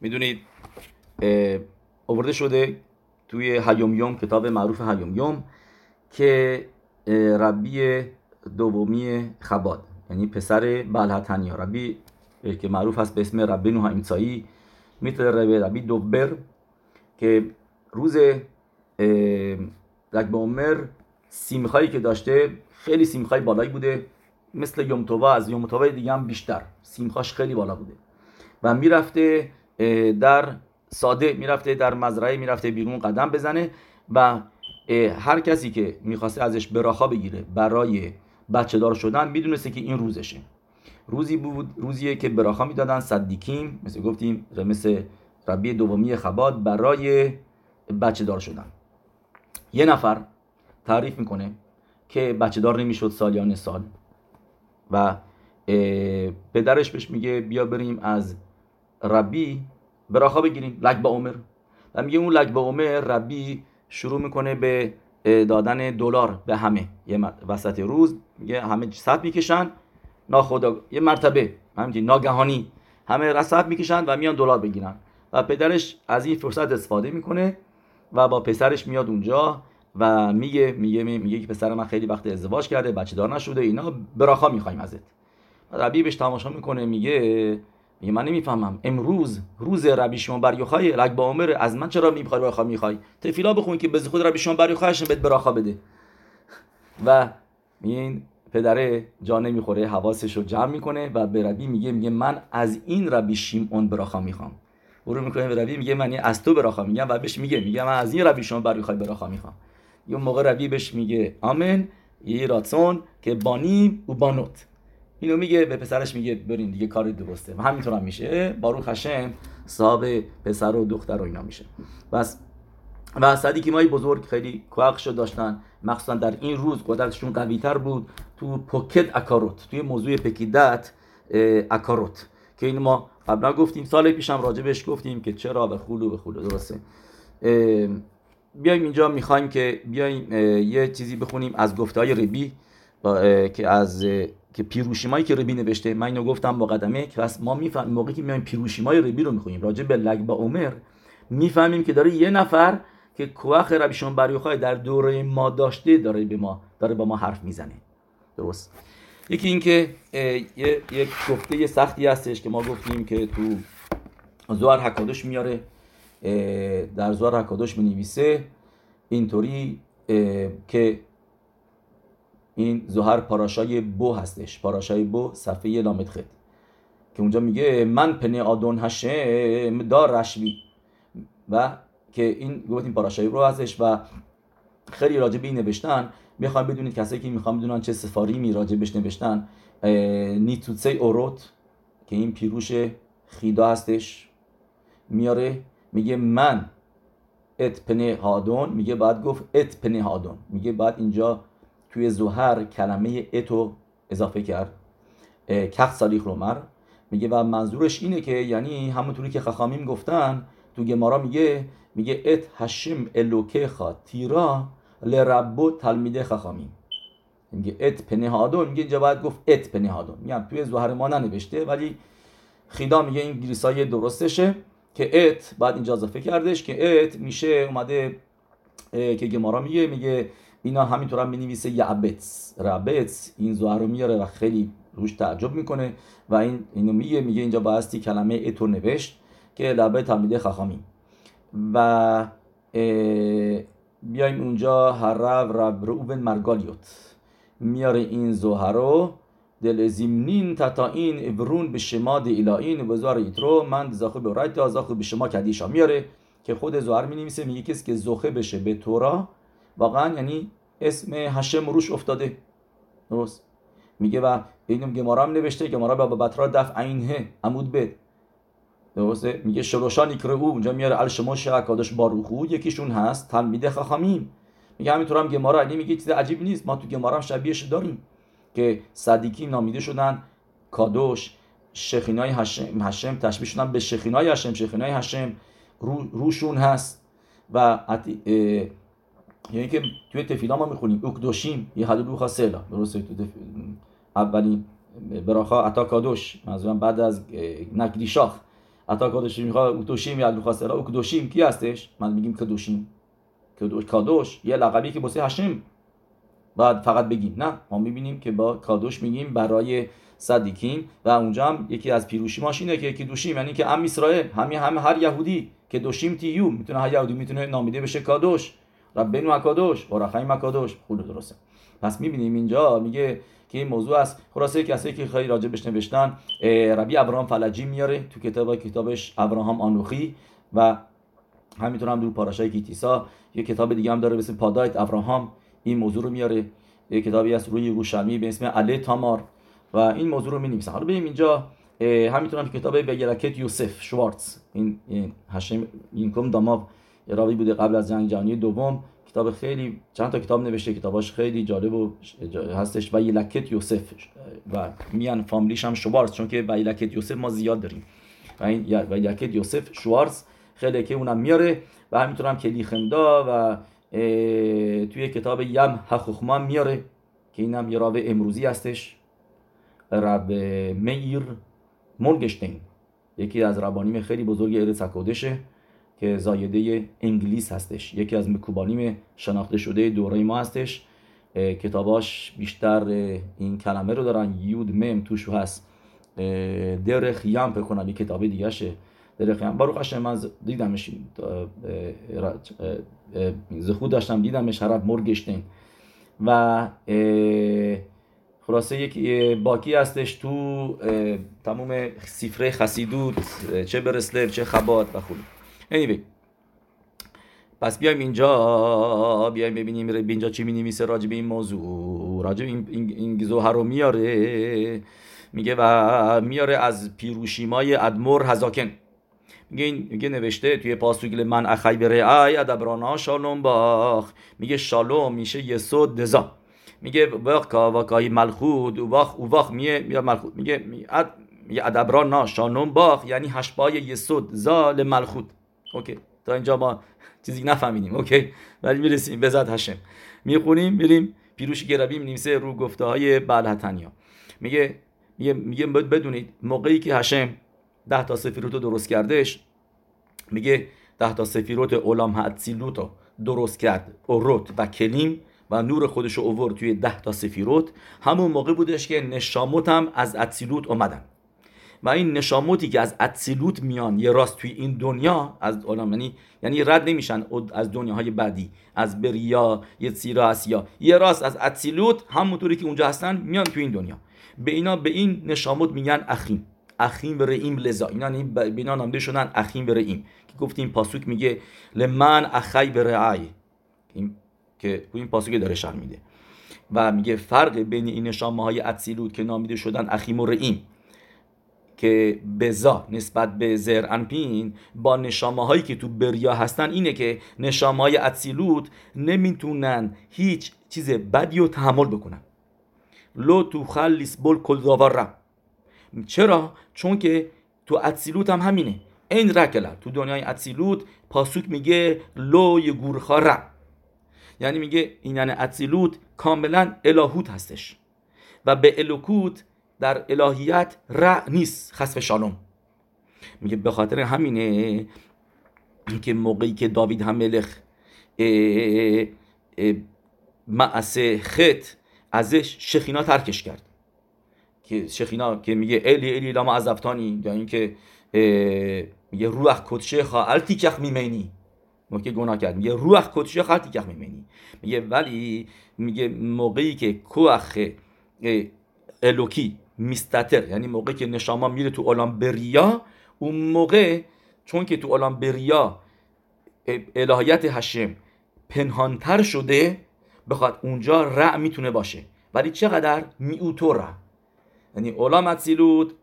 می‌دونید آورده شده توی هیوم کتاب معروف هیوم که ربی دومی خباد یعنی پسر بلحتنیا. ربی که معروف هست به اسم ربی نوح ایمسایی. می‌تونه ربی ربی دوبر که روز لگ عمر سیمخایی که داشته خیلی سیمخای بالایی بوده. مثل یوم توبا از یوم توبا دیگه هم بیشتر. سیمخاش خیلی بالا بوده. و می‌رفته در ساده می‌رفته در مزرعه می‌رفته بیرون قدم بزنه و هر کسی که می‌خواسته ازش براخا بگیره برای بچه دار شدن می‌دونسته که این روزشه. روزی بود روزیه که براخا می‌دادن صدیکیم مثل گفتیم مثل ربی دومی خباد برای بچه دار شدن. یه نفر تعریف می‌کنه که بچه دار نمی‌شد سالیان سال و پدرش بهش میگه بیا بریم از ربی براخا بگیریم. لک با عمر. و میگه اون لک با عمر ربی شروع می‌کنه به دادن دلار به همه. یه وسط روز میگه همه صد می‌کشن. ناخدا یه مرتبه همینطوری ناگهانی همه رصد می‌کشن و میان دلار بگیرن. و پدرش از این فرصت استفاده می‌کنه و با پسرش میاد اونجا و میگه میگه میگه که پسر من خیلی وقت ازدواج کرده بچه دار نشده اینا براخا می‌خوایم ازت. ربی بهش تماشا می‌کنه میگه میگه من نمی‌فهمم. امروز روز ربی شما بر یوخای لگ با عمر از من چرا می‌خوای براخا می‌خوای؟ تفیلا بخون که بز خود ربی شما بر یوخایش بهت براخا بده. و این پدره جا نمی‌خوره حواسش رو جمع می‌کنه و به ربی میگه میگه من از این ربی شیمون براخا می‌خوام. برو می‌کنه به ربی میگه من از تو براخا میگم و بهش میگه میگه من از این ربی شما بر یوخای براخا می‌خوام. یه موقع ربی بهش میگه آمن یه راتسون که بانیم و بانوت. اینو میگه به پسرش میگه برین دیگه کاری درسته. و همینطور هم میشه. باروخ هشم صاحب پسر و دختر و اینا میشه. بس و صدیکی مای بزرگ خیلی کوخشو داشتن. مخصوصا در این روز قدرتشون قوی تر بود. تو پوکت اکاروت توی موضوع پکیدت اکاروت. که این ما قبلا گفتیم سال پیشم راجبش گفتیم که چرا به خلو به خلو درسته. بیایم اینجا می‌خوایم که بیایم یه چیزی بخونیم از گفته های ربی که از که پیروشیمایی که ربی نوشته من اینو گفتم با قدمه که ما می‌فهمیم موقعی که میایم پیروشیمای ربی رو می‌خونیم. راجع به لگ با عمر می‌فهمیم که داره یه نفر که کوخ ربی شما بریوخای در دوره ما داشته داره به ما داره با ما حرف می‌زنه. درست. یکی اینکه یه یک گفته سختی هستش که ما گفتیم که تو زوار حکادش میاره. در زوار حکادش می نویسه اینطوری که این زهر پاراشای بو هستش. پاراشای بو صفحه لامد خد. که اونجا میگه من پنه آدون هشم دار رشوی. و که این گفتیم پاراشای رو هستش و خیلی راجع به این نوشتن. می‌خوام بدونید کسایی که می‌خوام بدونن چه سفاری می راجع بهش نوشتن نیتوتسه اوروت که این پیروش خیدا هستش میاره میگه من ات پنه هادون میگه بعد گفت ات پنه هادون میگه بعد اینجا توی زوهر کلمه اتو اضافه کرد. کخ سالیخ رومر میگه و منظورش اینه که یعنی همونطوری که خخامیم گفتن تو گمارا میگه میگه ات هشم الوکه تیرا لربو تلمیده خخامیم. میگه ات پنهادون. میگه اینجا باید گفت ات پنهادون. میگم توی زوهر ما ننوشته ولی خیدا میگه این گریسای درستشه که ات بعد اینجا اضافه کردش که ات میشه اومده که گمارا میگه میگه اینا همینطور هم می‌نویسه یعبتس ربتس این زوهر رو میاره و خیلی روش تعجب می‌کنه و این اینو میگه میگه اینجا بایستی کلمه اتو نوشت که لبه تلمیده خخامی و بیایم اونجا. هر رب روبن مرگالیوت. میاره این زوهر رو. دل زمنین تتا این ابرون به شماد الهین. و زوار ایترو من زاخو به رایت زاخو به شما کدیشا. میاره که خود زوهر می نویسه میگه کسی که زخه بشه به تورا. واقعا یعنی اسم هشم روش افتاده. درست. میگه و اینم گمارا هم نوشته گمارا با بطرا دف عینه عمود بد. درسته؟ میگه شروشان او اونجا میاره الشموش اکادش باروخو یکیشون هست تلمیده خخامیم. میگه همینطور هم گمارا علی میگه چیز عجیب نیست ما تو گمارا هم شبیهش داریم که صدیکی نامیده شدن کادوش شخینای هشم هشم تشبیه شدن به شخینای هشم شخینای هشم رو روشون هست و یعنی که توی تفیلا ما می‌خونیم اکدوشیم یه حدود روخا سلا درسته؟ تو تف... اولین براخا عطا کادوش منظورم بعد از نکدیشاخ اتا کادوشی می‌خواد کدوشیم یا او کدوشیم کی هستش؟ من میگیم کدوشیم. کادوش. یه لقبی که واسه هاشم بعد فقط بگیم. نه ما می‌بینیم که با کادوش میگیم برای صدیکیم. و اونجا هم یکی از پیروشی ماشینه که یکی دوشیم. یعنی که ام اسرائیل همین هم هر یهودی که دوشیم تیو می‌تونه هر یهودی می‌تونه نامیده بشه کادوش. ربنو اکادوش و رخیم اکادوش خود درسته. پس می‌بینیم اینجا میگه که این موضوع است. خلاصه کسی که خیلی راجع بهش نوشتن ربی ابراهام فلجی میاره تو کتاب کتابش ابراهام آنوخی و همینطور هم دو پاراشای کیتیسا. یه کتاب دیگه هم داره به اسم پادایت ابراهام. این موضوع رو میاره. یه کتابی هست روی یروشلمی به اسم علی تامار. و این موضوع رو می حالا بریم اینجا. همینطور هم کتاب بگرکت یوسف شوارتز. این این هاشم این کم داماو راوی بوده قبل از جنگ جهانی دوم. کتاب خیلی چند تا کتاب نوشته کتاباش خیلی جالب و هستش. و یلکت یوسف. و میان فامیلیش هم شوارز چون که یلکت یوسف ما زیاد داریم. و این و یلکت یوسف شوارز خیلی که اونم میاره. و همینطور هم کلی خمدا و توی کتاب یم حخوخما میاره که اینم یه راوی امروزی هستش. رب میر مورگشتین یکی از ربانیم خیلی بزرگ ارث که زایده انگلیس هستش. یکی از مکوبانیم شناخته شده دوره ما هستش. کتاباش بیشتر این کلمه رو دارن. یود مم توش هست. درخ یم بکنم یه کتاب دیگه شه درخ یم. باروخ من دیدمش زخود داشتم دیدمش حرف مرگشتین. و خلاصه یک باکی هستش تو تموم سفره خسیدوت چه برسلب چه خبات و خود anyway. پس بیایم اینجا بیایم ببینیم اینجا چی می راجع به این موضوع. راجع به این, این, این رو میاره. میگه و میاره از پیروشیمای ادمور هزاکن. میگه میگه نوشته توی پاسوگل من اخی بره ای ادبرانا شالوم باخ. میگه شالوم میشه یسود دزا. میگه وقت واکای ملخود و واخ و واخ میگه ملخود. میگه میگه ادبرانا شالوم باخ یعنی هشبای یسود زال ملخود. اوکی. تا اینجا ما چیزی نفهمیدیم. اوکی. ولی می‌رسیم به زد هشم می‌خونیم میریم پیروش گربی نویسه رو گفته های بلحتنیا. میگه میگه میگه بدونید موقعی که هشم ده تا سفیروت رو درست کردش میگه ده تا سفیروت اولام هاتسیلوت رو درست کرد. اوروت و کلیم و نور خودش رو اوور توی ده تا سفیروت. همون موقع بودش که نشاموت هم از اتسیلوت اومدن. و این نشاموتی که از اتسیلوت میان یه راست توی این دنیا از یعنی یعنی رد نمیشن از دنیاهای بعدی از بریا یه سیرا اسیا یه راست از اتسیلوت همونطوری که اونجا هستن میان توی این دنیا. به اینا به این نشاموت میگن اخیم. اخیم و رئیم لزا اینا به اینا نامده شدن اخیم و رئیم که گفتیم پاسوک میگه لمن اخی رعای این که این پاسوک داره شرح میده. و میگه فرق بین این نشامه های اتسیلوت که نامیده شدن اخیم و رئیم که بزا نسبت به زر انپین با نشامه هایی که تو بریا هستن اینه که نشامه های اتسیلوت نمی‌تونن هیچ چیز بدی رو تحمل بکنن. لو تو خلیس بول کل چرا؟ چون که تو اتسیلوت هم همینه. این رکلا تو دنیای اتسیلوت پاسوک میگه لو یه گورخا را یعنی میگه این یعنی اتسیلوت کاملا الهوت هستش. و به الوکوت در الهیت ر نیست خسف شالوم میگه به خاطر همینه که موقعی که داوید هم ملخ معسه خط ازش شخینا ترکش کرد. که شخینا که میگه الی الی لاما عذبتانی یا اینکه میگه روح کدشه خواهل تیکخ میمینی. که گناه کرد. میگه روح کدشه خواهل تیکخ میمینی. میگه ولی میگه موقعی که کوخ الوکی میستتر. یعنی موقعی که نشاما میره تو عالم بریا اون موقع چون که تو عالم بریا الهیت هشم پنهانتر شده بخواد اونجا رع می‌تونه باشه. ولی چقدر؟ میوتو رع یعنی عالم اتسیلود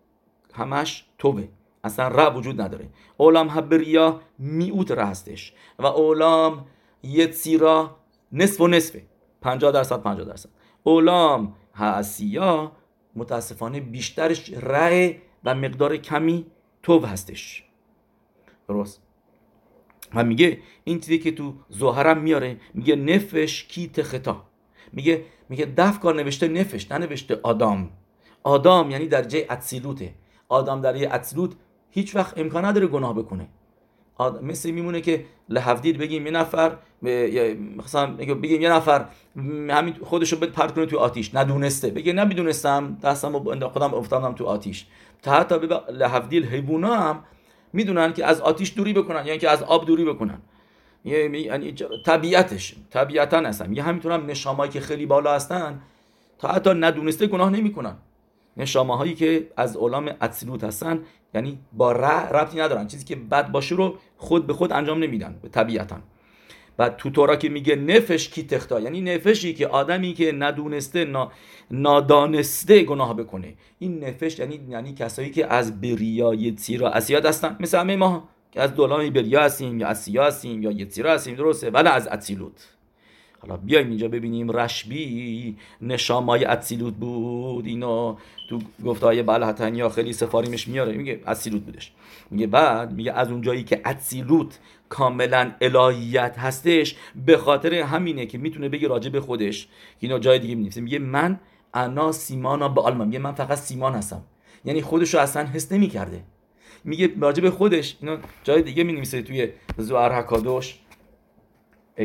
همش توبه. اصلا رع وجود نداره. عالم هبریا میوت رع هستش. و عالم یتسیرا نصف و نصفه. 50 درصد 50 درصد. عالم هاسیا متاسفانه بیشترش رأی و مقدار کمی توب هستش. درست. و میگه این چیزی که تو زهرم میاره میگه نفش کی تختا میگه میگه دفکار نوشته نفش ننوشته آدام آدام یعنی درجه اتسیلوته. آدم در یه اتسیلوت هیچ وقت امکان نداره گناه بکنه. مثل میمونه که لحفدید بگیم یه نفر مثلا بگیم یه نفر همین خودشو بده پرت کنه تو آتیش. ندونسته. بگه نمی‌دونستم دستم خودم افتادم تو آتیش. تا حتی لحفدیل حیوونا هم می‌دونن که از آتیش دوری بکنن یعنی که از آب دوری بکنن. یعنی طبیعتش. طبیعتا هستن یه همینطور هم نشامایی که خیلی بالا هستن تا حتی ندونسته گناه نمی‌کنن. نشامه هایی که از علام اصیلوت هستن یعنی با ربطی ندارن. چیزی که بد باشه رو خود به خود انجام نمیدن طبیعتا. و تو تورا که میگه نفش کی تختا یعنی نفشی که آدمی که ندونسته نا... نادانسته گناه بکنه. این نفش یعنی یعنی کسایی که از بریای تیرا اسیاد هستن. مثل همه ما که از دولان بریا هستیم یا اسیا هستیم یا یتیرا هستیم درسته. ولی از اصیلوت حالا بیایم اینجا ببینیم رشبی نشامای اصیلوت بود. اینو تو گفته های بلحتنیا خیلی سفاریمش میاره. میگه اصیلوت بودش. میگه بعد میگه از اونجایی که اصیلوت کاملا الهیت هستش به خاطر همینه که می‌تونه بگه راجع به خودش. اینو جای دیگه می‌نویسه میگه من انا سیمانا به آلمان. میگه من فقط سیمان هستم. یعنی خودش رو اصلا حس نمی‌کرده. میگه راجع به خودش. اینو جای دیگه می‌نویسه توی زوار حکادوش.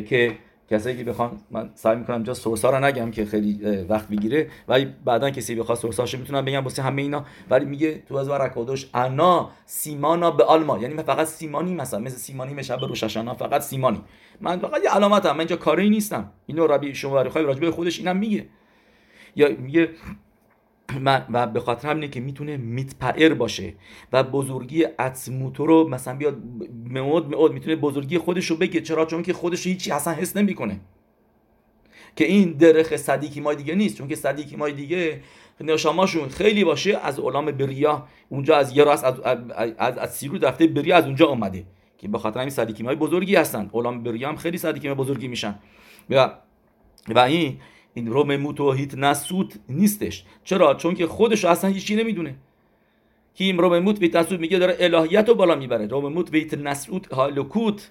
که کسایی که بخوان من سعی می‌کنم جا سورسا رو نگم که خیلی وقت بگیره ولی بعدا کسی بخواد سورساشو می‌تونم بگم واسه همه اینا. ولی میگه تو از رکادوش انا سیمانا به آلما. یعنی من فقط سیمانی مثلا مثل سیمانی میشه به روششانا فقط سیمانی. من فقط یه علامتم من اینجا کاری نیستم. اینو ربی شما راجبه خودش اینم میگه. یا میگه و به خاطر همینه که می‌تونه میتپعر باشه و بزرگی عطموتو رو مثلا بیاد مود مود می‌تونه بزرگی خودش رو بگه چرا؟ چون که خودش رو هیچی اصلا حس نمی‌کنه. که این درخ صدیکی مای دیگه نیست چون که صدیکی مای دیگه نشاماشون خیلی باشه از علام بریا اونجا از یه راست از, از, از, سیرو دفته بریا از اونجا اومده. که به خاطر همین صدیکی مای بزرگی هستن. علام بریا هم خیلی صدیکی بزرگی میشن. و و این این روم موت نسوت نیستش. چرا؟ چون که خودش اصلا هیچی نمی‌دونه. کیم روم موت ویت نسوت میگه داره الهیت رو بالا می‌بره. روم موت ویت نسوت هالوکوت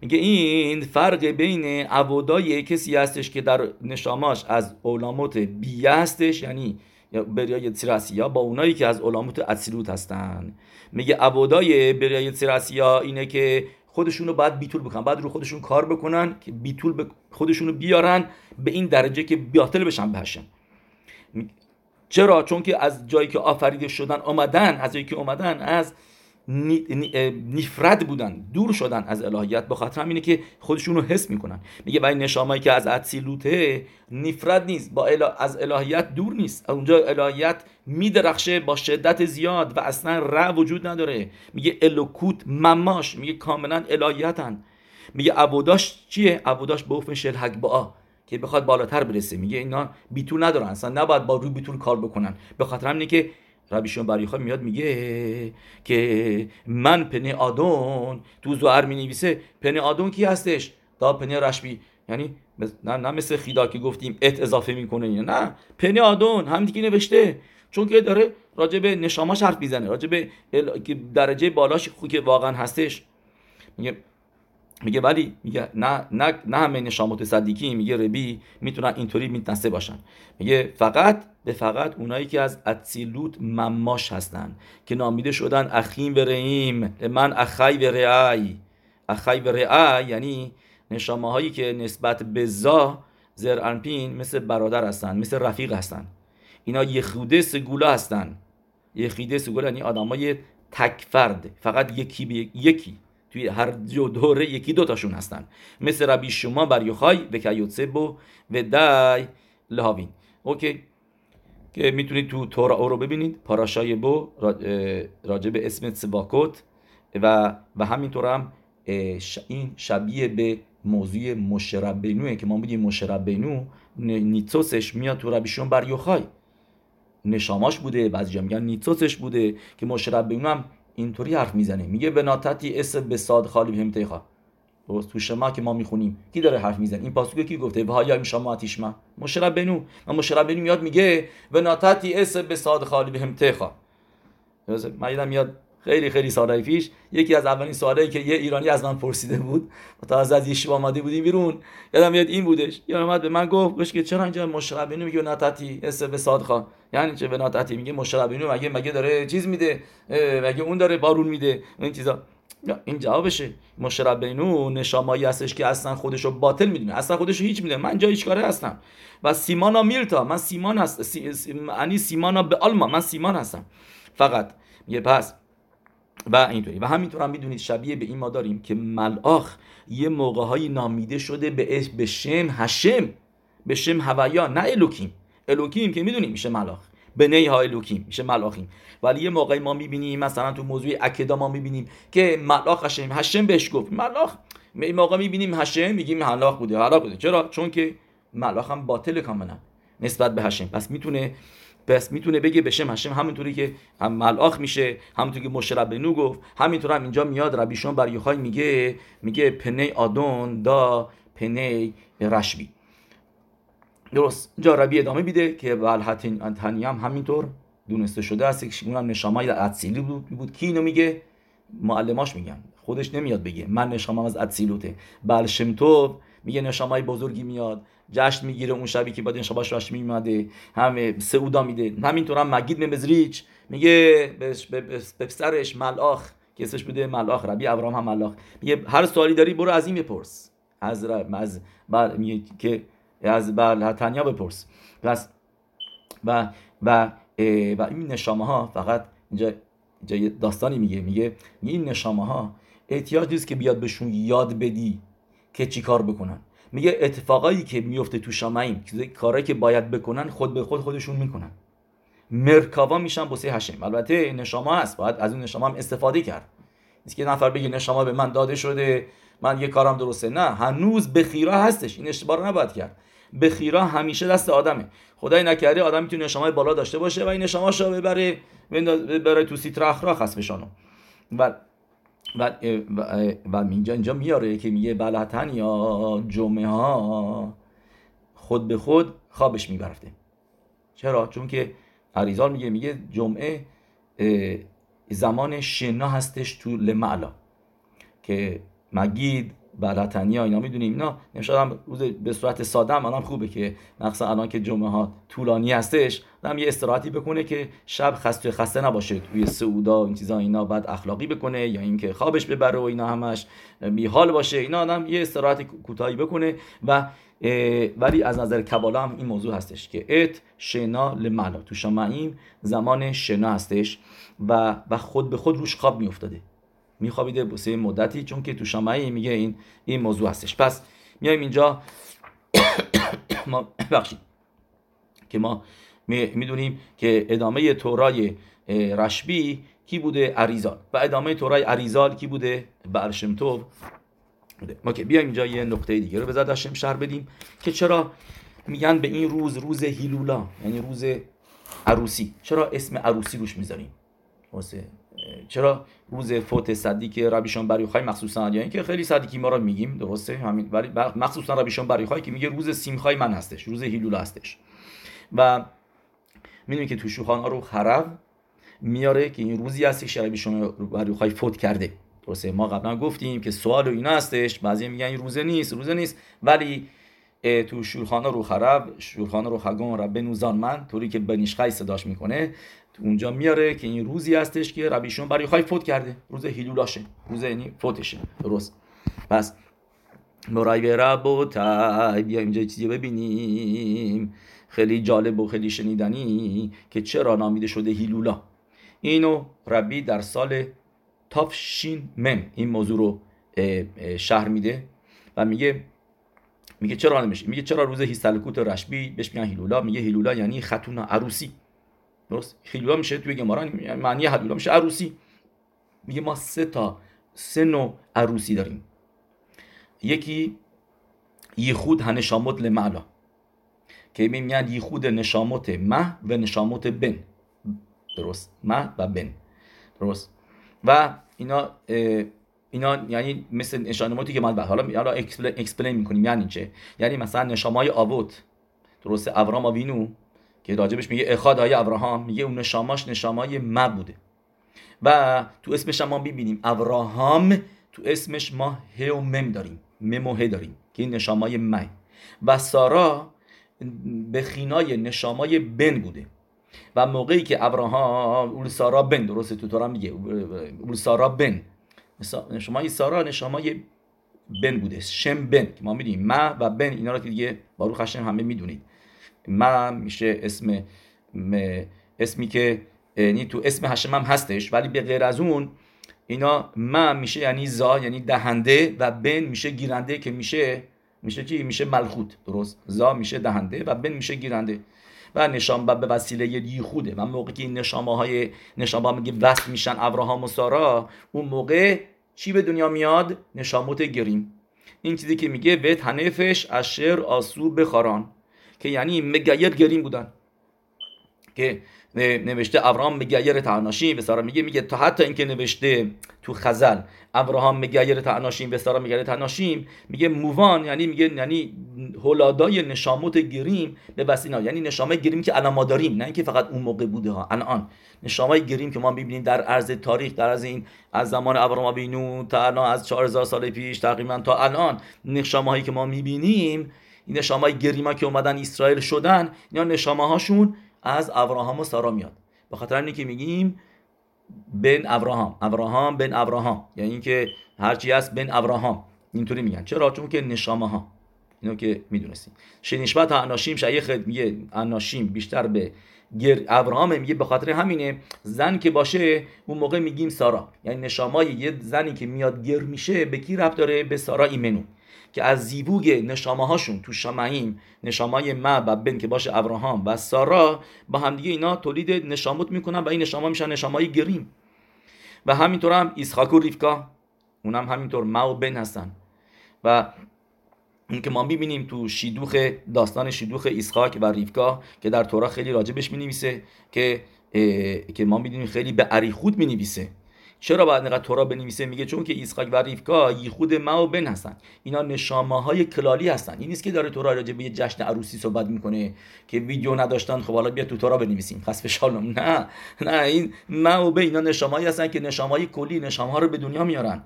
میگه این فرق بین عبودای کسی هستش که در نشاماش از علامات بیه هستش یعنی بریای تیراسیا با اونایی که از علامات اصیلوت هستن. میگه عبودای بریای تیراسیا اینه که خودشون رو باید بیتول بکنن بعد رو خودشون کار بکنن که بیتول ب... خودشون رو بیارن به این درجه که بیاطل بشن بهشن چرا؟ چون که از جایی که آفریده شدن آمدن از جایی که آمدن از نفرت بودن دور شدن از الهیت به خاطر همینه که خودشون رو حس می‌کنن. میگه برای نشامایی که از اتسیلوته نفرت نیست. با از الهیت دور نیست. اونجا الهیت میدرخشه با شدت زیاد و اصلا ر وجود نداره. میگه الوکوت مماش. میگه کاملا الهیتن میگه عبوداش چیه؟ عبوداش به افن شل با که بخواد بالاتر برسه. میگه اینا بیتول ندارن. اصلا نباید با روی بیتول کار بکنن. به خاطر همینه که ربی شون بریخا میاد میگه که من پنه آدون تو زوهر می نویسه پنه آدون کی هستش؟ دا پنه رشبی. یعنی نه, نه مثل خیدا که گفتیم ات اضافه می‌کنه نه پنه آدون هم دیگه نوشته. چون که داره راجع به نشاماش حرف می‌زنه راجع به درجه بالاش خوی که واقعا هستش. میگه میگه ولی میگه نه نه نه همه نشامات صدیکی میگه ربی می‌تونن اینطوری میتنسه باشن. میگه فقط به فقط اونایی که از اتسیلوت مماش هستن که نامیده شدن اخیم و رعیم من اخی و رعای اخی و رعای یعنی نشامه هایی که نسبت به زا زر انپین مثل برادر هستن مثل رفیق هستن. اینا یخوده سگولا هستن. یخیده سگولا یعنی آدمای تک فرد فقط یکی به یکی. توی هر جو دوره یکی دوتاشون هستن. مثل ربی شما بر یوخای و و دای لهاوین اوکی. که می‌تونید تو تورا رو ببینید. پاراشای بو راجع به اسم سواکوت و و همینطور هم این شبیه به موضوع مشربینوه که ما میگیم مشربینو نیتوسش میاد تو ربی شما بر یوخای نشاماش بوده بعضی جا میگن نیتوسش بوده که مشربینو هم اینطوری حرف می‌زنه. میگه به ناتتی اسم به ساد خالی همتیخا درست تو شما که ما می‌خونیم. کی داره حرف می‌زنه؟ این پاسوگه کی گفته؟ و های شما آتیشما مشرب بنو. و مشرب میاد میگه و ناتتی اسم به ساد خالی همتیخا من میاد خیلی خیلی سالهای پیش یکی از اولین سوالایی که یه ایرانی از من پرسیده بود تا از از یه آمده بودیم بیرون. یادم میاد این بودش. یا اومد به من گفت گوش که چرا اینجا مشربینو میگه نتاتی اس به صادخا یعنی چه به نتاتی میگه مشربینو مگه مگه داره چیز میده؟ مگه اون داره بارون میده؟ این چیزا. این جوابشه. مشربینو نشامایی هستش که اصلا خودشو باطل می‌دونه. اصلا خودشو هیچ می‌دونه. من جا هیچ کاره هستم. و سیمانا میلتا. من سیمان هست سی... سی... سیمانا به آلما من سیمان هستم. فقط. یه پس و اینطوری و همینطور هم می‌دونید شبیه به این ما داریم که ملاخ یه موقع های نامیده شده به به شم هشم. به شم هویا نه الوکیم. الوکیم که می‌دونیم میشه ملاخ. به ها الوکیم میشه ملاخیم. ولی یه موقعی ما می‌بینیم مثلا تو موضوع عکدا ما می‌بینیم که ملاخ هشم. هشم بهش گفت. ملاخ این موقع می‌بینیم هشم میگیم ملاخ بوده. حالا بوده. چرا؟ چون که ملاخ هم باطل کاملا نسبت به هشم. پس می‌تونه پس می‌تونه بگه بشم هشم همونطوری که هم ملاخ میشه همونطوری که مشرب نو گفت همینطور هم اینجا میاد ربیشون بر یوخای میگه میگه پنی آدون دا پنی رشبی. درست. اینجا ربی ادامه بیده که والحتین هم همینطور دونسته شده است. که اونم نشامای اتسیلی بود, بود کی اینو میگه. معلماش میگن. خودش نمیاد بگه. من نشامم از اتسیلوته بل شمتوب میگه نشامای بزرگی میاد. جشن می‌گیره اون شبی که بعد این شباش راش میماده همه سعودا میده. همینطور هم مگید مزریچ میگه به سرش ملاخ که اسمش بوده ملاخ ربی ابراهام هم ملاخ. میگه هر سوالی داری برو از این بپرس. از از میگه که از تنیا بپرس. پس و و و این نشامه ها فقط اینجا اینجا داستانی میگه. میگه این نشامه ها احتیاج نیست که بیاد بهشون یاد بدی که چی کار بکنن. میگه اتفاقایی که میفته تو شامعیم کارهایی که باید بکنن خود به خود خودشون می‌کنن. مرکاوا میشن بسه هشم البته نشاما هست باید از اون نشاما هم استفاده کرد. نیست که نفر بگه نشاما به من داده شده من یه کارم درسته. نه هنوز به خیرا هستش. این اشتباه رو نباید کرد. به خیرا همیشه دست آدمه. خدای نکرده آدم می‌تونه نشامای بالا داشته باشه و این نشاماشو ببره ببره تو سیترخ را خس بشانو و و و اینجا اینجا میاره که میگه بلتن یا جمعه ها خود به خود خوابش میبرفته. چرا؟ چون که عریزال میگه میگه جمعه زمان شنا هستش تو لمعلا که مگید بلتنیا اینا می‌دونیم اینا. نمیشه روز به صورت ساده هم الان خوبه که مخصوصا الان که جمعه ها طولانی هستش هم یه استراحتی بکنه که شب خسته خسته نباشه توی سعودا این چیزا اینا بعد اخلاقی بکنه یا اینکه خوابش ببره و اینا همش بی حال باشه. اینا هم یه استراحتی کوتاهی بکنه و ولی از نظر کبالا هم این موضوع هستش که ات شنا لملا تو شمعیم زمان شنا هستش و و خود به خود روش خواب میافتاده. میخوابیده بسه مدتی چون که تو شمعی میگه این این موضوع هستش. پس میایم اینجا. ما بخشید که ما می‌دونیم که ادامه تورای رشبی کی بوده؟ عریزال و ادامه تورای عریزال کی بوده؟ برشمتوب بوده. ما که بیایم اینجا یه نقطه دیگه رو به داشتیم شهر بدیم که چرا میگن به این روز روز هیلولا یعنی روز عروسی. چرا اسم عروسی روش می‌ذاریم؟ واسه چرا روز فوت صدیق ربیشان بریخای مخصوصا یا اینکه خیلی صدیقی ما رو میگیم درسته؟ همین ولی مخصوصا ربیشان بریخای که میگه روز سیمخای من هستش روز هیلولا هستش. و می‌دونی که تو شوخان رو خرب میاره که این روزی هستش که ربیشان بریخای فوت کرده. درسته؟ ما قبلا گفتیم که سوال و اینا هستش بعضی میگن این روزه نیست روزه نیست. ولی تو شورخانه رو خرب شورخانه رو خگون رب نوزان. من طوری که بنیشخای صداش می‌کنه اونجا میاره که این روزی هستش که ربیشون برای خواهی فوت کرده. روز هیلولاشه. روز یعنی فوتشه. درست. پس مرای به رب و بیا اینجا چیزی ببینیم. خیلی جالب و خیلی شنیدنی که چرا نامیده شده هیلولا. اینو ربی در سال تافشین مم این موضوع رو شهر میده و میگه میگه چرا نمیشه؟ میگه چرا روز هیستلکوت رشبی بهش میگن هیلولا؟ میگه هیلولا یعنی خطون عروسی. درست؟ خیلولا میشه توی گمارا معنی هلولا میشه عروسی. میگه ما سه تا سه نوع عروسی داریم. یکی یخود هنشامت لمعلا که میگن یخود نشامت مه و نشامت بن. درست؟ مه و بن. درست؟ و اینا اینا یعنی مثل نشانماتی که من حالا حالا اکسپلین می‌کنیم یعنی چه؟ یعنی مثلا نشامای آوت درست؟ ابرام آوینو. که راجبش میگه اخاد های ابراهام میگه اون نشاماش نشامای ما بوده. و تو اسمش هم ما ببینیم ابراهام تو اسمش ما ه و مم داریم. مم و ه داریم که این نشامای مه. و سارا به خینای نشامای بن بوده. و موقعی که ابراهام اول سارا بن درسته تو تورا میگه اول سارا بن. نشامای سارا نشامای بن بوده. شم بن که ما می‌دونیم ما و بن اینا رو که دیگه باروخ هشم همه می‌دونید. ما میشه اسم اسمی که یعنی تو اسم هشم هم هستش ولی به غیر از اون اینا ما میشه یعنی زا یعنی دهنده و بن میشه گیرنده که میشه میشه چی میشه ملخوت درست؟ زا میشه دهنده و بن میشه گیرنده. و نشان به وسیله یخوده و موقعی که این نشامه های نشامه میگه وصل میشن ابراهام و سارا اون موقع چی به دنیا میاد؟ نشاموت گریم. این چیزی که میگه به تنفش اشر آسو بخاران. که یعنی مگیر گریم بودن. که نوشته ابراهام مگیر تعناشیم به سارا میگه میگه تا حتی اینکه نوشته تو خزل ابراهام مگیر تعناشیم به سارا مگیر تعناشیم میگه مووان یعنی میگه یعنی هولادای نشاموت گریم به بسینا یعنی نشامه گریم که الان ما داریم نه اینکه فقط اون موقع بوده ها الان. نشامه گریم که ما می‌بینیم در عرض تاریخ در از این از زمان ابراهام بینو تا الان از 4000 سال پیش تقریبا تا الان نشامه هایی که ما می‌بینیم این نشامه های گریما که اومدن اسرائیل شدن اینا نشامه هاشون از ابراهام و سارا میاد. به خاطر اینکه که میگیم بن ابراهام ابراهام بن ابراهام. یعنی اینکه هرچی هست بن ابراهام. اینطوری میگن. چرا؟ چون که نشامه ها اینو که می‌دونستیم. شنیشبت اناشیم شیخ میگه اناشیم بیشتر به گر ابراهام میگه به خاطر همینه زن که باشه اون موقع میگیم سارا. یعنی نشامای یه زنی که میاد گر میشه به کی ربط داره؟ به سارا ایمنو. که از زیبوگ نشامه هاشون تو شمعیم نشامای ما و بن که باشه ابراهام و سارا با همدیگه اینا تولید نشاموت می‌کنن و این نشامه میشن نشامای گریم. و همینطور هم اسحاق و ریفکا اونم همینطور ما و بن هستن. و این که ما می‌بینیم تو شیدوخ داستان شیدوخ اسحاق و ریفکا که در تورا خیلی راجبش می‌نویسه که که ما می‌دونیم خیلی به عریخود می‌نویسه. چرا باید نقدر تورا بنویسه؟ میگه چون که ایسخاک و ریفکا خود ما و بن هستن. اینا نشامه های کلالی هستن. این نیست که داره تورا راجع به جشن عروسی صحبت می‌کنه که ویدیو نداشتن خب حالا بیا تو تورا بنویسیم. خسف شالم نه. نه این ما و بن اینا نشامه هستن که نشامه های کلی نشامه ها رو به دنیا میارن.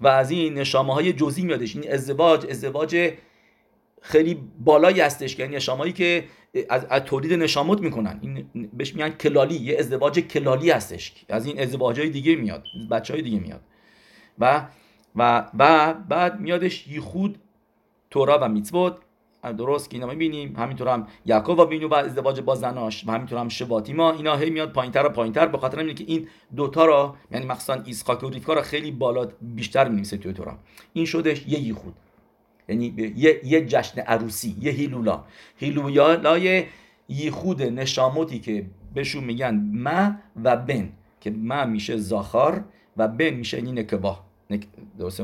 و از این نشامه های جزئی میادش. این ازدواج ازدواج خیلی بالایی هستش یعنی نشامایی که از, از تولید نشامت می‌کنن. این بهش میگن کلالی یه ازدواج کلالی هستش. از این ازدواج های دیگه میاد بچه های دیگه میاد. و و و بعد میادش یخود تورا و میتبود. درست که اینا می‌بینیم. همینطور هم یعقوب و بینو و ازدواج با زناش و همینطور هم شباتیما. اینا هی میاد پایینتر و پایینتر به خاطر اینه که این دوتا را یعنی مخصوصا ایسخاک و ریفکا را خیلی بالا بیشتر می‌نویسه توی تورا. این شدش یه یخود. یعنی یه, یه جشن عروسی یه هیلولا. هیلولای یخود نشاموتی که بهشون میگن ما و بن که ما میشه زاخار و بن میشه این نکبا. درسته؟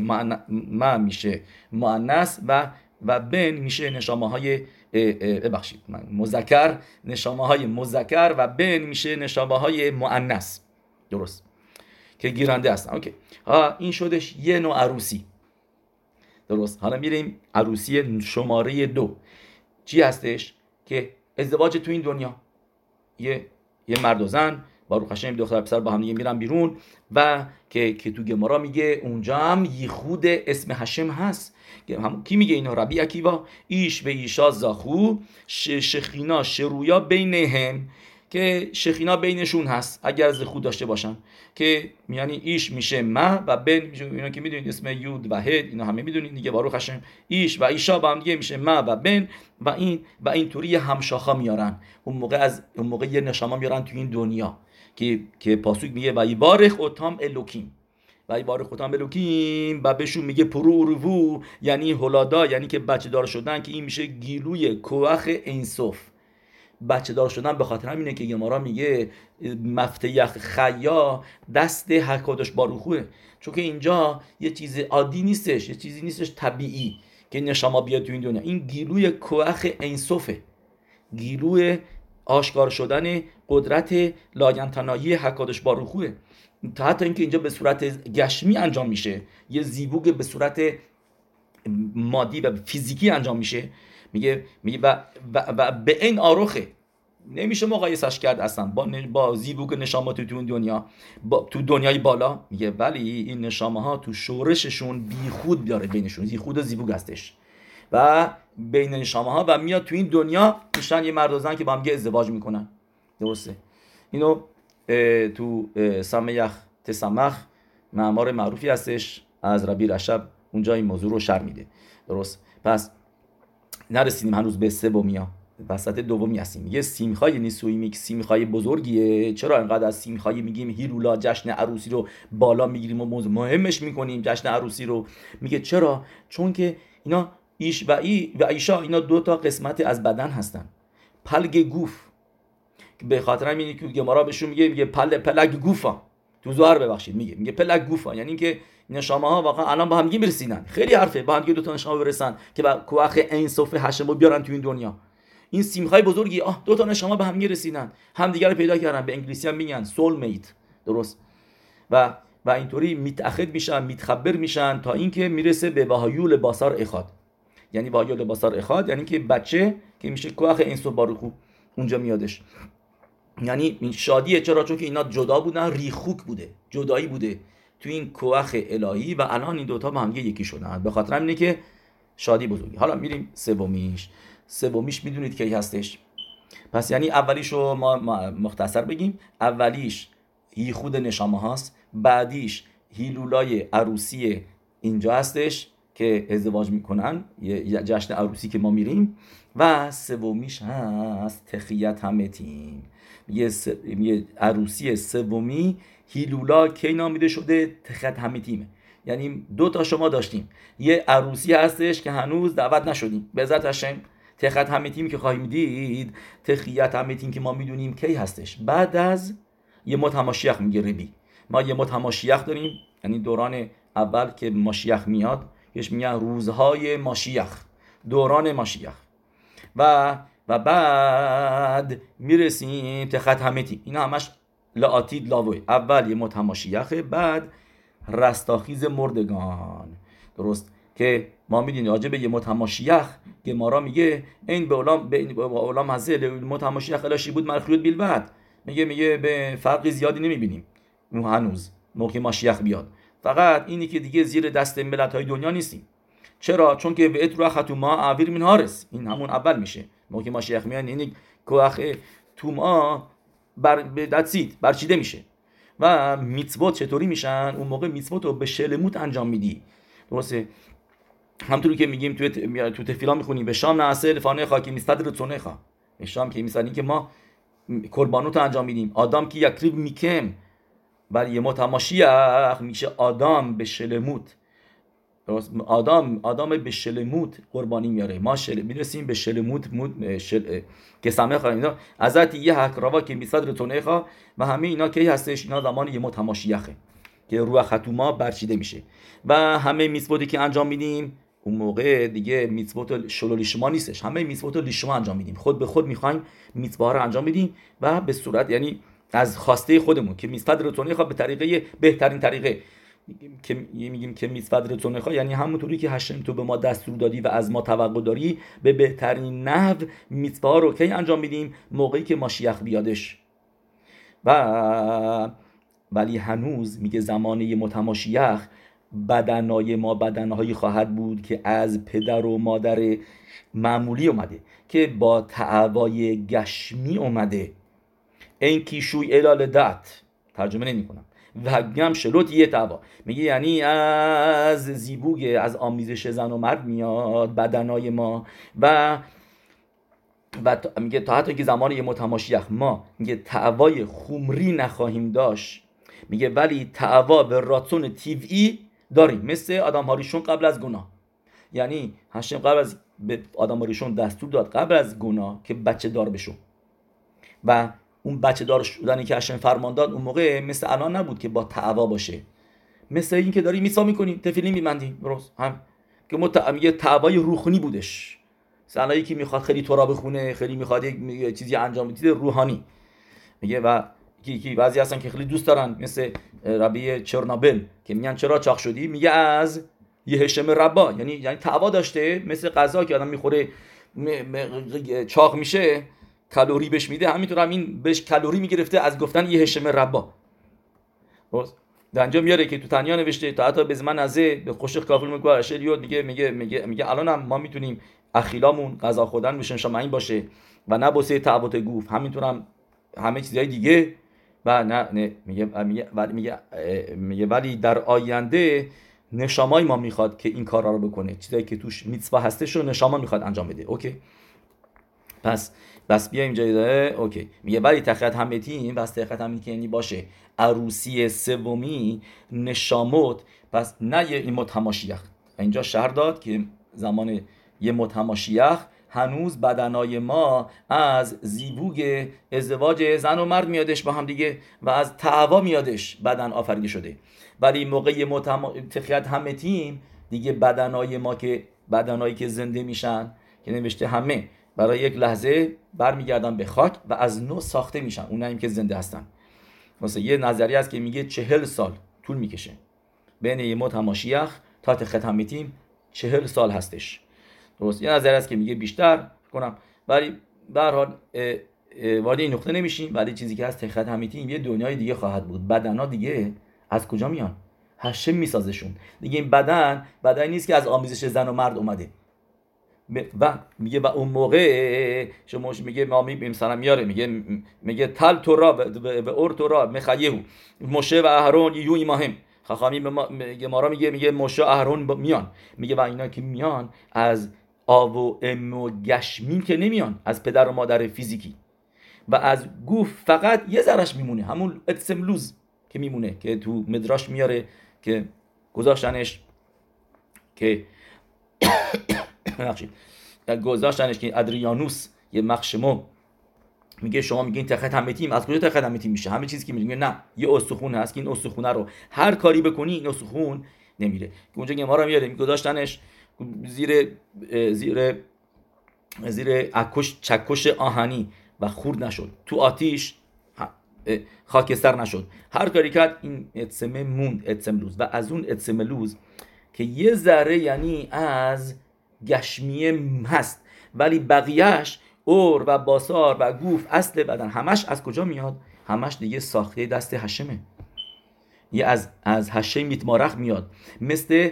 ما میشه مؤنث و و بن میشه نشامه های ببخشید مذکر نشامه های مذکر و بن میشه نشامه های مؤنث. درست. که گیرنده هستن. اوکی. ها این شدش یه نوع عروسی. درست. حالا میریم عروسی شماره دو. چی هستش؟ که ازدواج تو این دنیا. یه یه مرد و زن با رو خشم دختر پسر با هم دیگه میرن بیرون و که که تو گمارا میگه اونجا هم خود اسم هشم هست. هم کی میگه اینا؟ ربی اکیوا. ایش و ایشا زاخو شخینا شرویا بینهم. که شخینا بینشون هست اگر از خود داشته باشن. که یعنی ایش میشه ما و بن میشه اینا که می‌دونید اسم یود و هد اینا همه می‌دونید دیگه بارو خشم. ایش و ایشا با هم دیگه میشه ما و بن و این و این طوری همشاخا میارن. اون موقع از اون موقع یه نشاما میارن تو این دنیا که که پاسوک میگه و یبارخ اوتام الوکیم. و یبارخ اوتام الوکیم. و بهشون میگه پرو یعنی هولادا یعنی که بچه دار شدن که این میشه گیلوی کوخ انصف بچه دار شدن به خاطر همینه که گمارا میگه مفتیخ خیا دست حکادش باروخوه چون که اینجا یه چیز عادی نیستش یه چیزی نیستش طبیعی که נשמה بیاد تو این دنیا. این גילוי כוח אין סוף ه גילוי آشکار شدن قدرت لایتناهی הקדוש ברוך הוא تا حتی اینکه اینجا به صورت גשמי انجام میشه. یه זיווג به صورت مادی و فیزیکی انجام میشه. میگه میگه و, و, و באין ערוך ه نمیشه مقایسش کرد اصلا. با, با זיווג נשמות تو دنیا. با... تو دنیای بالا. میگه ولی این نشامه ها تو شورششون بیخود داره بینشون. زیخود و زیبوگ هستش. و بین نشامه ها و میاد تو این دنیا میشن یه مرد که با هم ازدواج می‌کنن. درسته. اینو تو سمیخ تسمخ معمار معروفی هستش. از ربی رشب اونجا این موضوع رو شر میده. درست. پس نرسیدیم هنوز به سومیا وسط دومی هستیم. یه سیمخای نیسوی میک سیمخای بزرگیه. چرا انقدر از سیمخای میگیم هیرولا جشن عروسی رو بالا می‌گیریم و مهمش می‌کنیم جشن عروسی رو؟ میگه چرا؟ چون که اینا ایش و ای و ایشا اینا دو تا قسمت از بدن هستن. پلگ گوف. به خاطر همینه که گمارا بهشون میگه میگه پل پلگ گوفا. تو زوار ببخشید میگه میگه پلگ گوفا. یعنی که نشامه ها واقعا الان با هم می‌رسیدن. خیلی حرفه. با هم دو تا نشامه برسن که با کوخ این صفه هشم بیارن تو این دنیا. این سیمخای بزرگی آه دو تا نشامه به هم رسیدن. هم دیگر رو پیدا کردن. به انگلیسی هم میگن سول میت درست. و و اینطوری میتأخد میشن میتخبر میشن تا اینکه می‌رسه به وهایول باسار اخاد. یعنی وهایول باسار اخاد یعنی که بچه که میشه کوخ اینسو باروخو اونجا میادش. یعنی این شادیه. چرا؟ چون که اینا جدا بودن ریخوک بوده. جدایی بوده. تو این کوخ الهی و الان این دوتا با هم یکی شدن. به خاطر اینه که شادی بزرگی. حالا میریم سومیش. سومیش می‌دونید کی هستش. پس یعنی اولیش رو ما مختصر بگیم. اولیش خود نشامه هاست. بعدیش هیلولای عروسی اینجا هستش که ازدواج می‌کنن. یه جشن عروسی که ما میریم. و سومیش هست. تخیت همتیم یه, یه عروسی سومی هیلولا کی نامیده شده؟ تخیت همتیمه یعنی دو تا شما داشتیم. یه عروسی هستش که هنوز دعوت نشدیم. به هشم تخت همه تیم که خواهیم دید تخیت همه تیم که ما می‌دونیم کی هستش. بعد از یه متماشیخ میگه ربی. ما یه متماشیخ داریم. یعنی دوران اول که ماشیخ میاد یش میگن روزهای ماشیخ. دوران ماشیخ. و و بعد می‌رسیم تخت همه تیم. اینا همش لعاتید لاوی اول یه متماشیخه بعد رستاخیز مردگان. درست که ما می‌دونیم راجع یه متماشیخ گمارا میگه این به علام به علام هزل متماشیخ الاشی بود مرخیوت بیلبد. میگه میگه به فرقی زیادی نمی‌بینیم. هنوز موقع ماشیخ بیاد. فقط اینی که دیگه زیر دست ملت های دنیا نیستیم. چرا؟ چون که به اترا ختوما اویر من هارس این همون اول میشه. موقع ماشیخ میاد یعنی کوخ توما بر دستید برچیده میشه. و میتوات چطوری میشن؟ اون موقع میتوات رو به شلموت انجام میدی. درسته؟ همطوری که میگیم توی تو تفیلا می‌خونیم به شام نعسه فانه خاکی میستد رتونه خوا به شام که میستدیم که ما قربانوت انجام میدیم. آدم که یکریب میکم ولی ما تماشیخ میشه آدم به شلموت. آدم آدم به شلموت قربانی میاره. ما شل... می‌رسیم به شلموت مود شل... که سمه خواهیم ازت یه حکراوا که میصد رتونه خوا و همه اینا کی هستش؟ اینا زمان یه متماشیخه که روح ختوما برچیده میشه. و همه میسبودی که انجام میدیم اون موقع دیگه میتوت شلو لیشما نیستش. همه میتوت لیشما انجام میدیم. خود به خود می‌خوایم میتوا رو انجام بدیم و به صورت یعنی از خواسته خودمون که میسفد رتونه خواه به طریقه بهترین طریقه که میگیم که رتونه خواه یعنی همونطوری که هشم تو به ما دستور دادی و از ما توقع داری به بهترین نحو میتوا رو کی انجام میدیم؟ موقعی که ماشیخ بیادش. و ولی هنوز میگه زمانه متماشیخ بدنای ما بدنهایی خواهد بود که از پدر و مادر معمولی اومده که با تعوای گشمی اومده. این کیشوی الال دت. ترجمه نمی کنم و گم شلوت یه تعوا میگه یعنی از زیبوگ از آمیزش زن و مرد میاد بدنای ما و و میگه تا حتی که زمان یه متماشیخ ما میگه تعوای خمری نخواهیم داشت. میگه ولی تعوا به راتون تیوی داریم. مثل آدم هاریشون قبل از گناه. یعنی هشم قبل از به آدم هاریشون دستور داد قبل از گناه که بچه دار بشون و اون بچه دار شدنی که هشم فرمان داد اون موقع مثل الان نبود که با تعوا باشه. مثل این که داری میسا می‌کنی تفیلی میبندی. درست. هم. که مت... یه تعوای روحانی بودش. سنایی که می‌خواد خیلی تورا بخونه خیلی می‌خواد یک چیزی انجام بده روحانی. میگه و کی کی بعضی هستن که خیلی دوست دارن مثل ربی چرنابل که میگن چرا چاق شدی؟ میگه از یه هشم ربا. یعنی یعنی تعوا داشته مثل غذا که آدم می‌خوره چاق میشه. کالری بهش میده همینطور هم این بهش کالری می‌گرفته از گفتن یه هشم ربا. در انجام میاره که تو تنیا نوشته تا حتی به زمان ازه به خوشخ کافر میگه اشریوت میگه میگه میگه میگه الان هم ما می‌تونیم اخیلامون غذا خوردن بشن شما این باشه و نه بوسه تعبت گوف همینطور هم همه چیزهای دیگه و نه, نه میگه میگه ولی میگه, میگه ولی در آینده نشامای ما می‌خواد که این کارا رو بکنه چیزایی که توش میتسوا هستش رو نشاما می‌خواد انجام بده. اوکی؟ پس بس بیا اینجا داره. اوکی. میگه ولی تخیت همتی بس تخیت همتی یعنی باشه. عروسی سومی نشاموت. پس نه این متماشیخ اینجا شهر داد که زمان یه متماشیخ هنوز بدنای ما از زیبوگ ازدواج زن و مرد میادش با هم دیگه و از تعوا میادش. بدن آفریده شده. ولی موقع متم... تخیت همه تیم دیگه بدنای ما که بدنایی که زنده میشن که نوشته همه. برای یک لحظه برمیگردن به خاک و از نو ساخته میشن. اونایی که زنده هستن. مثلا یه نظریه است که میگه چهل سال طول می‌کشه. بین یه متماشیخ تا تخت همیتیم چهل سال هستش. درست. یه نظریه است که میگه بیشتر کنم. ولی به حال وارد این نقطه نمیشیم. ولی چیزی که هست تخت همیتیم یه دنیای دیگه خواهد بود. بدنا دیگه از کجا میان؟ هشم میسازشون. دیگه این بدن بدنی نیست که از آمیزش زن و مرد اومده. و میگه و اون موقع شما میگه؟ ما مثلا میاره. میگه میگه تل تورا و اور تورا مخیهو مشه و اهرون یو ایماهم خاخامی میگه ما میگه میگه مشه اهرون میان. میگه و اینا که میان از آب و ام و گشمین که نمیان. از پدر و مادر فیزیکی. و از گوف فقط یه ذرش میمونه. همون اتسملوز که میمونه که تو مدراش میاره که گذاشتنش که گذاشتنش که ادریانوس یه مخشمو میگه شما میگین تخت همتیم از کجا تخت همتیم میشه؟ همه چیزی که میگه. نه یه استخون هست که این استخونه رو هر کاری بکنی این استخون نمیره. اونجا که ما رو میاره گذاشتنش زیر زیر زیر اکش چکش آهنی و خورد نشد. تو آتیش خاکستر نشد. هر کاری کرد این اتسمه موند اتسملوز و از اون اتسملوز که یه ذره یعنی از گشمیه هست ولی بقیهش اور و باسار و گوف اصل بدن همش از کجا میاد؟ همش دیگه ساخته دست هشمه یه از از هشم میتمارخ میاد. مثل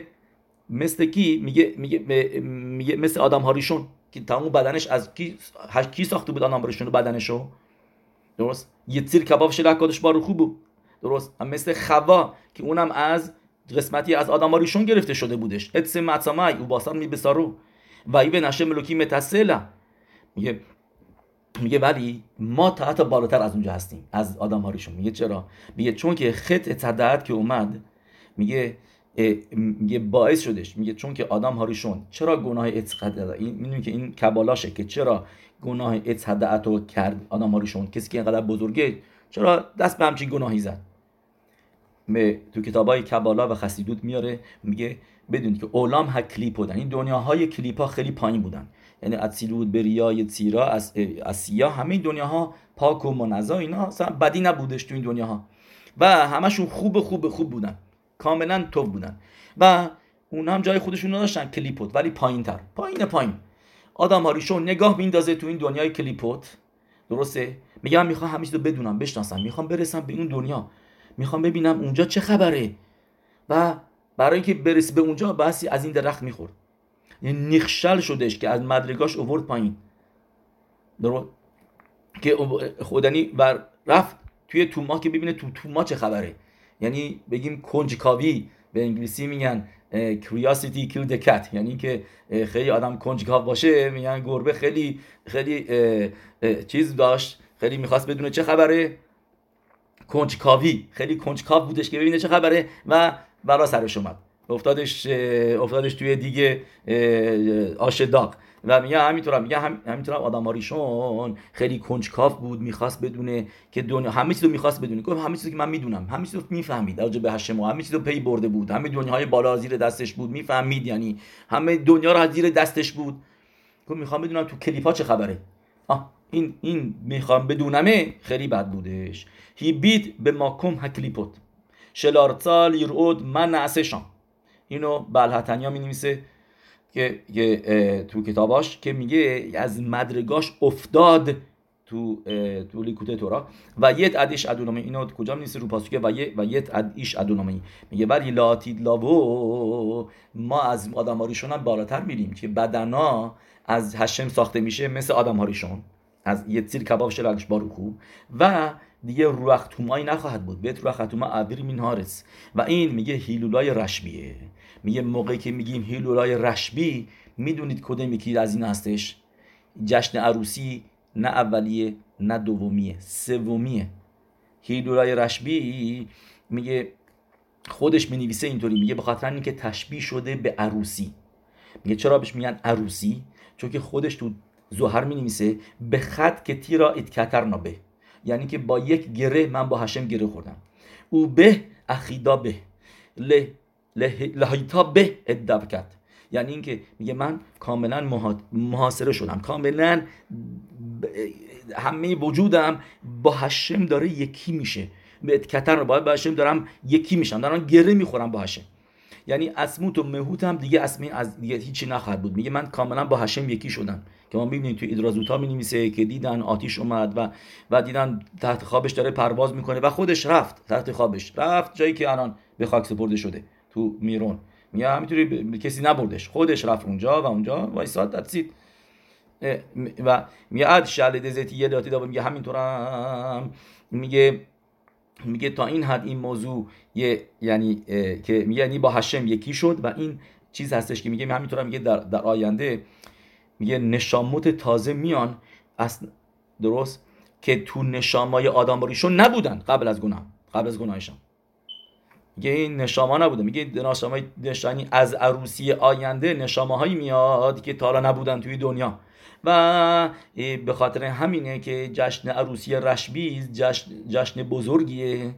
مثل کی؟ میگه میگه میگه مثل آدم هاریشون که تمام بدنش از کی کی ساخته بود آدم هاریشون بدنشو؟ درست؟ یه تیر کباب شده کادش بارو خوب بود. درست؟ مثل خوا که اونم از قسمتی از آدم ریشون گرفته شده بودش. اتس معصمای او باسان می بسارو و ای به نشه ملوکی متصله میگه میگه ولی ما تا حتی بالاتر از اونجا هستیم از آدم هاریشون میگه چرا؟ میگه چون که خط تدعت که اومد میگه میگه باعث شدش. میگه چون که آدم هاریشون چرا گناه اتقاد این می‌دونی که این کبالاشه که چرا گناه اتقادت رو کرد آدم هاریشون کسی که اینقدر بزرگه چرا دست به همچین گناهی زد؟ تو کتاب های کبالا و خسیدوت میاره میگه بدونید که اولام ها کلیپ بودن. این دنیاهای کلیپ ها خیلی پایین بودن. یعنی اتسیلود بریای تیرا از سیاه همه دنیاها پاک و منزا اینا اصلا بدی نبودش تو این دنیاها. و همشون خوب خوب خوب بودن. کاملا تو بودن. و اون هم جای خودشون داشتن کلیپوت ولی پایین تر پایین پایین. آدم هاریشون نگاه میندازه تو این دنیای کلیپوت. درسته؟ میگم می‌خوام رو بدونم بشناسم. می‌خوام برسم به اون دنیا. می‌خوام ببینم اونجا چه خبره. و برای اینکه برسی به اونجا بحثی از این درخت می‌خورد. یعنی نیخشل شدش که از مدرگاش اوورد پایین. درست؟ که خودنی و رفت توی توما که ببینه تو توما چه خبره. یعنی بگیم کنجکاوی به انگلیسی میگن curiosity kill the یعنی که خیلی آدم کنجکاو باشه میگن گربه خیلی خیلی چیز داشت خیلی می‌خواست بدونه چه خبره. کنجکاوی. خیلی کنجکاو بودش که ببینه چه خبره و برا سرش اومد. افتادش افتادش توی دیگه آش داغ و میگه همینطور میگه هم همینطور آدم هاریشون خیلی کنجکاو بود می‌خواست بدونه که دنیا همه چیزو می‌خواست بدونه. گفت همه چیزو که من می‌دونم همه چیزو می‌فهمید. در به هشم همه چیزو پی برده بود. همه دنیاهای بالا زیر دستش بود می‌فهمید یعنی همه دنیا رو زیر دستش بود. گفت می‌خوام بدونم تو کلیپا چه خبره. آه. این این می‌خوام بدونمه خیلی بد بودش. هی بیت به ماکم هکلیپوت. شلارتال یرود من نعسشان اینو بلحتنیا می نویسه که, تو کتاباش که میگه از مدرگاش افتاد تو تو لیکوت تورا. و یت ادیش ادونامی اینو کجا نیست؟ رو پاسوکه و یه و یت ادیش ادونامی میگه ولی لاتید لاو ما از آدم هاریشون هم بالاتر میریم که بدنا از هشم ساخته میشه مثل آدم هاریشون از یه تیر کباب شلالش باروخو و دیگه روح تومایی نخواهد بود. بیت روح توما عبیر مین هارس و این میگه هیلولای رشبیه میگه موقعی که میگیم هیلولای رشبی می‌دونید کدوم یکی از این هستش؟ جشن عروسی نه اولیه نه دومیه سومیه. هیلولای رشبی میگه خودش می‌نویسه اینطوری. میگه به خاطر اینکه تشبیه شده به عروسی. میگه چرا بهش میگن عروسی؟ چون که خودش تو زهر می نویسه به خط که تیرا اتکتر نابه. یعنی که با یک گره من با هشم گره خوردم. او به اخیدا به لهیتا به ادبکت یعنی اینکه میگه من کاملا محاصره شدم. کاملا همه وجودم با هشم داره یکی میشه. به اتکتر با هشم دارم یکی میشم. دارم گره می‌خورم با هشم. یعنی اسموت و مهوت هم دیگه اسمی از دیگه هیچی نخواهد بود. میگه من کاملا با هشم یکی شدم. که ما می‌بینیم توی ادرازوتا می نویسه که دیدن آتیش اومد و و دیدن تحت خوابش داره پرواز می‌کنه و خودش رفت تحت خوابش رفت جایی که الان به خاک سپرده شده تو میرون. میگه همینطوری کسی نبردش. خودش رفت اونجا و اونجا وایساد دستید و میگه اد شل دزتی یه داتی دابه میگه همینطورم میگه میگه تا این حد این موضوع یه یعنی که میگه یعنی با هشم یکی شد و این چیز هستش که میگه همینطورم میگه در, در آینده میگه نشاموت تازه میان. از درست که تو نشامای آدم باریشون نبودن قبل از گناه قبل از گناهشان میگه این نشاما نبوده. میگه نشامای نشانی از عروسی آینده نشامه هایی میاد که تا نبودن توی دنیا. و به خاطر همینه که جشن عروسی رشبی جشن, جشن بزرگیه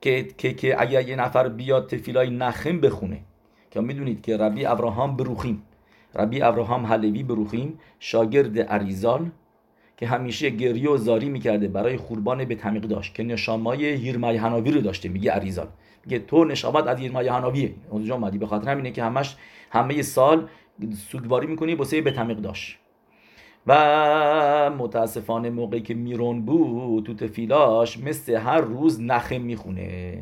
که, که, که اگر یه نفر بیاد تفیلای نخم بخونه. که می‌دونید که ربی ابراهام بروخیم ربی ابراهام حلوی بروخیم شاگرد عریزال که همیشه گریه و زاری می‌کرده برای خوربان به تمیق داشت که نشامای هیرمای هناوی رو داشته میگه عریزال میگه تو نشامت از هیرمای هناویه اونجا اومدی به خاطر همینه که همش همه سال سوگواری می‌کنی بسه به تمیق داشت. و متاسفانه موقعی که میرون بود تو تفیلاش مثل هر روز نخه می‌خونه.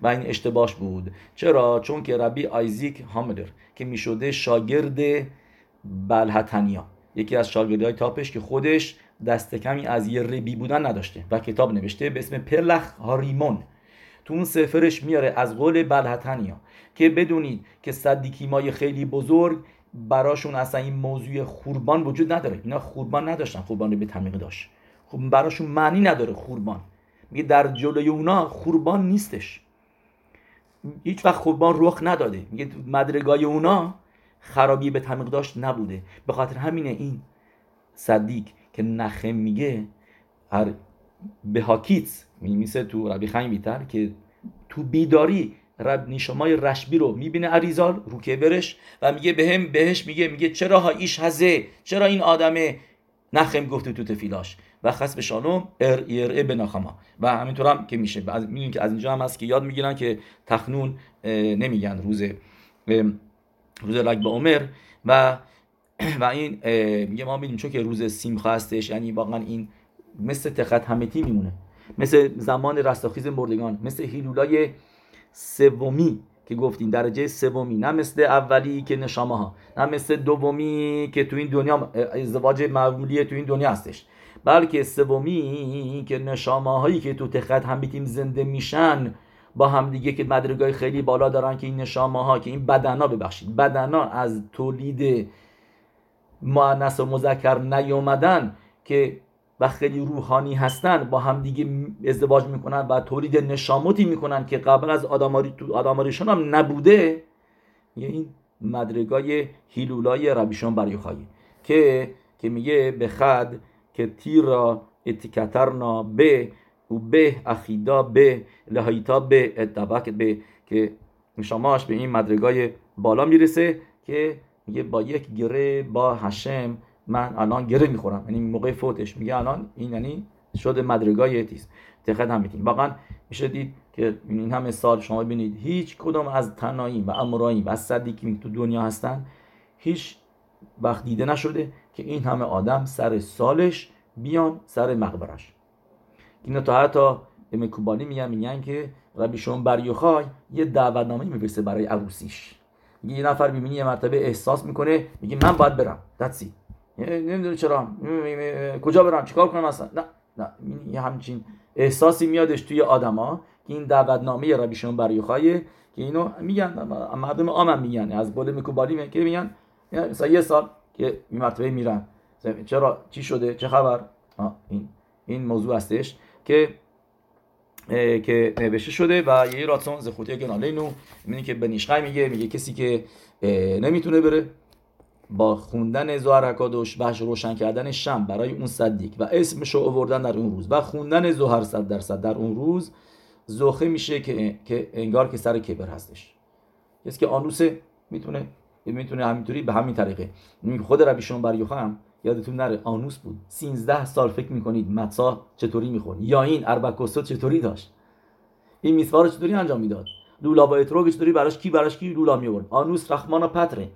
و این اشتباهش بود. چرا؟ چون که ربی آیزیک هاملر که می‌شده شاگرد بلحتنیا یکی از های تاپش که خودش دست کمی از یه ربی بودن نداشته و کتاب نوشته به اسم پلخ هاریمون. تو اون سفرش میاره از قول بلحتنیا که بدونید که صدیکیمای خیلی بزرگ براشون اصلا این موضوع خوربان وجود نداره. اینا خوربان نداشتن خوربان رو به تمیق داشت. خب براشون معنی نداره خوربان. میگه در جلوی اونا خوربان نیستش. هیچ وقت خوربان رخ نداده. میگه مدرگای اونا خرابی به تمیق داشت نبوده. به خاطر همینه این صدیق که نخه میگه هر به هاکیتس میمیسه تو ربی خیم بیتر که تو بیداری رب نیشمای رشبی رو می‌بینه عریزال رو برش و میگه بهم بهش میگه میگه چرا ها ایش هزه؟ چرا این آدمه؟ نخم گفته تو تفیلاش. و خاص به شانم ار ار به ناخما و همینطور هم که میشه. می‌دونیم که از اینجا هم هست که یاد می‌گیرن که تخنون نمیگن روز روز لگ به عمر. و و این میگه ما می‌دونیم چون که روز سیمخا هستش یعنی واقعا این مثل تخت همتی میمونه. مثل زمان رستاخیز مردگان مثل هیلولای سومی که گفتیم درجه سومی. نه مثل اولی که نشامه ها نه مثل دومی که تو این دنیا ازدواج معمولی تو این دنیا هستش. بلکه سومی که نشامه هایی که تو تخت هم بیتیم زنده میشن با هم دیگه که مدرگای خیلی بالا دارن که این نشامه ها که این بدنا ببخشید بدنا از تولید مؤنث و مذکر نیومدن که و خیلی روحانی هستن با هم دیگه ازدواج می‌کنن و تولید نشاموتی می‌کنن که قبل از آداماری آداماریشون هم نبوده. یه این مدرگای هیلولای ربیشون برای خواهی. که که میگه به خد که تیر را اتکترنا به و به اخیدا به لهایتا به اتباک به که شماش به این مدرگای بالا می‌رسه که میگه با یک گره با هشم من الان گره می‌خورم. یعنی موقع فوتش میگه الان این یعنی شده مدرگای تیز. دقت هم میتین واقعا میشه دید که این همه سال شما ببینید هیچ کدوم از تنایی و امرایی و از که تو دنیا هستن هیچ وقت دیده نشده. که این همه آدم سر سالش بیان سر مقبرش. اینا تا حتی مکوبانی میگن میگن که ربی شون بر یوخای یه دعوتنامه میفرسته برای عروسیش. میگه یه نفر می‌بینی یه مرتبه احساس می‌کنه میگه من باید برم. دتسی نمی‌دونه چرا. کجا برم؟ چیکار کنم اصلا؟ نه نه. یه همچین احساسی میادش توی آدما که این دعوتنامه ربی شون بر یوخایه که اینو میگن. مردم عام میگن. از بول میکوبالی که میگن مثلا یه سال که مرتبه میرن. چرا؟ چی شده؟ چه خبر؟ این این موضوع هستش که که نوشته شده و یه راتون زخوتی گنالینو می‌بینی که بنیشقای میگه میگه کسی که نمی‌تونه بره با خوندن زهر حکادوش و روشن کردن شم برای اون صدیق و اسمشو آوردن در اون روز و خوندن زهر صد درصد در اون روز زخه میشه که, که انگار که سر کبر هستش. کسی که آنوسه می‌تونه می‌تونه همینطوری به همین طریقه. خود ربی شون بر هم یادتون نره آنوس بود. 13 سال فکر می‌کنید متسا چطوری میخون یا این اربکوسو چطوری داشت؟ این میسوا رو چطوری انجام می‌داد؟ لولا با اتروگ چطوری براش کی براش کی لولا می آورد آنوس رحمان پتره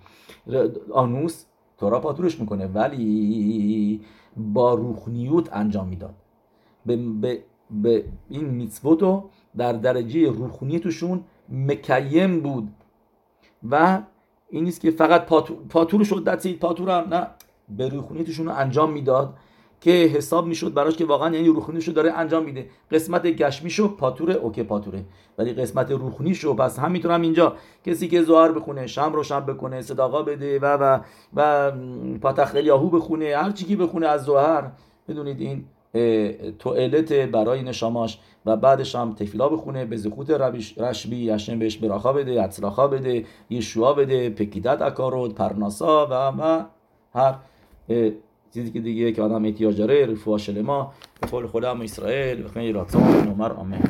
آنوس تورا پاتورش می‌کنه ولی با روحنیوت انجام می‌داد. به, به, به این میتسوتو در درجه روحنیتشون مکیم بود و این نیست که فقط پاتور, پاتور شد دستید پاتورم نه. به روحونیتشون رو انجام می‌داد که حساب می‌شد براش که واقعا یعنی روحونیشو داره انجام میده. قسمت گشمیشو پاتوره اوکی پاتوره ولی قسمت روحونیشو پس همینطور هم اینجا. کسی که زوار بخونه شم رو شم بکنه صداقا بده و و و پاتخل یاهو بخونه هر چی که بخونه از زوهر بدونید این توالت برای نشاماش و بعدش هم تفیلا بخونه به زخوت رشبی یشن بهش براخا بده اطلاخا بده یشوا بده پکیدت اکارود پرناسا و و هر چیزی که دیگه که آدم احتیاج داره رفوه شلما به قول خدا اسرائیل خیلی راتون نمر آمین.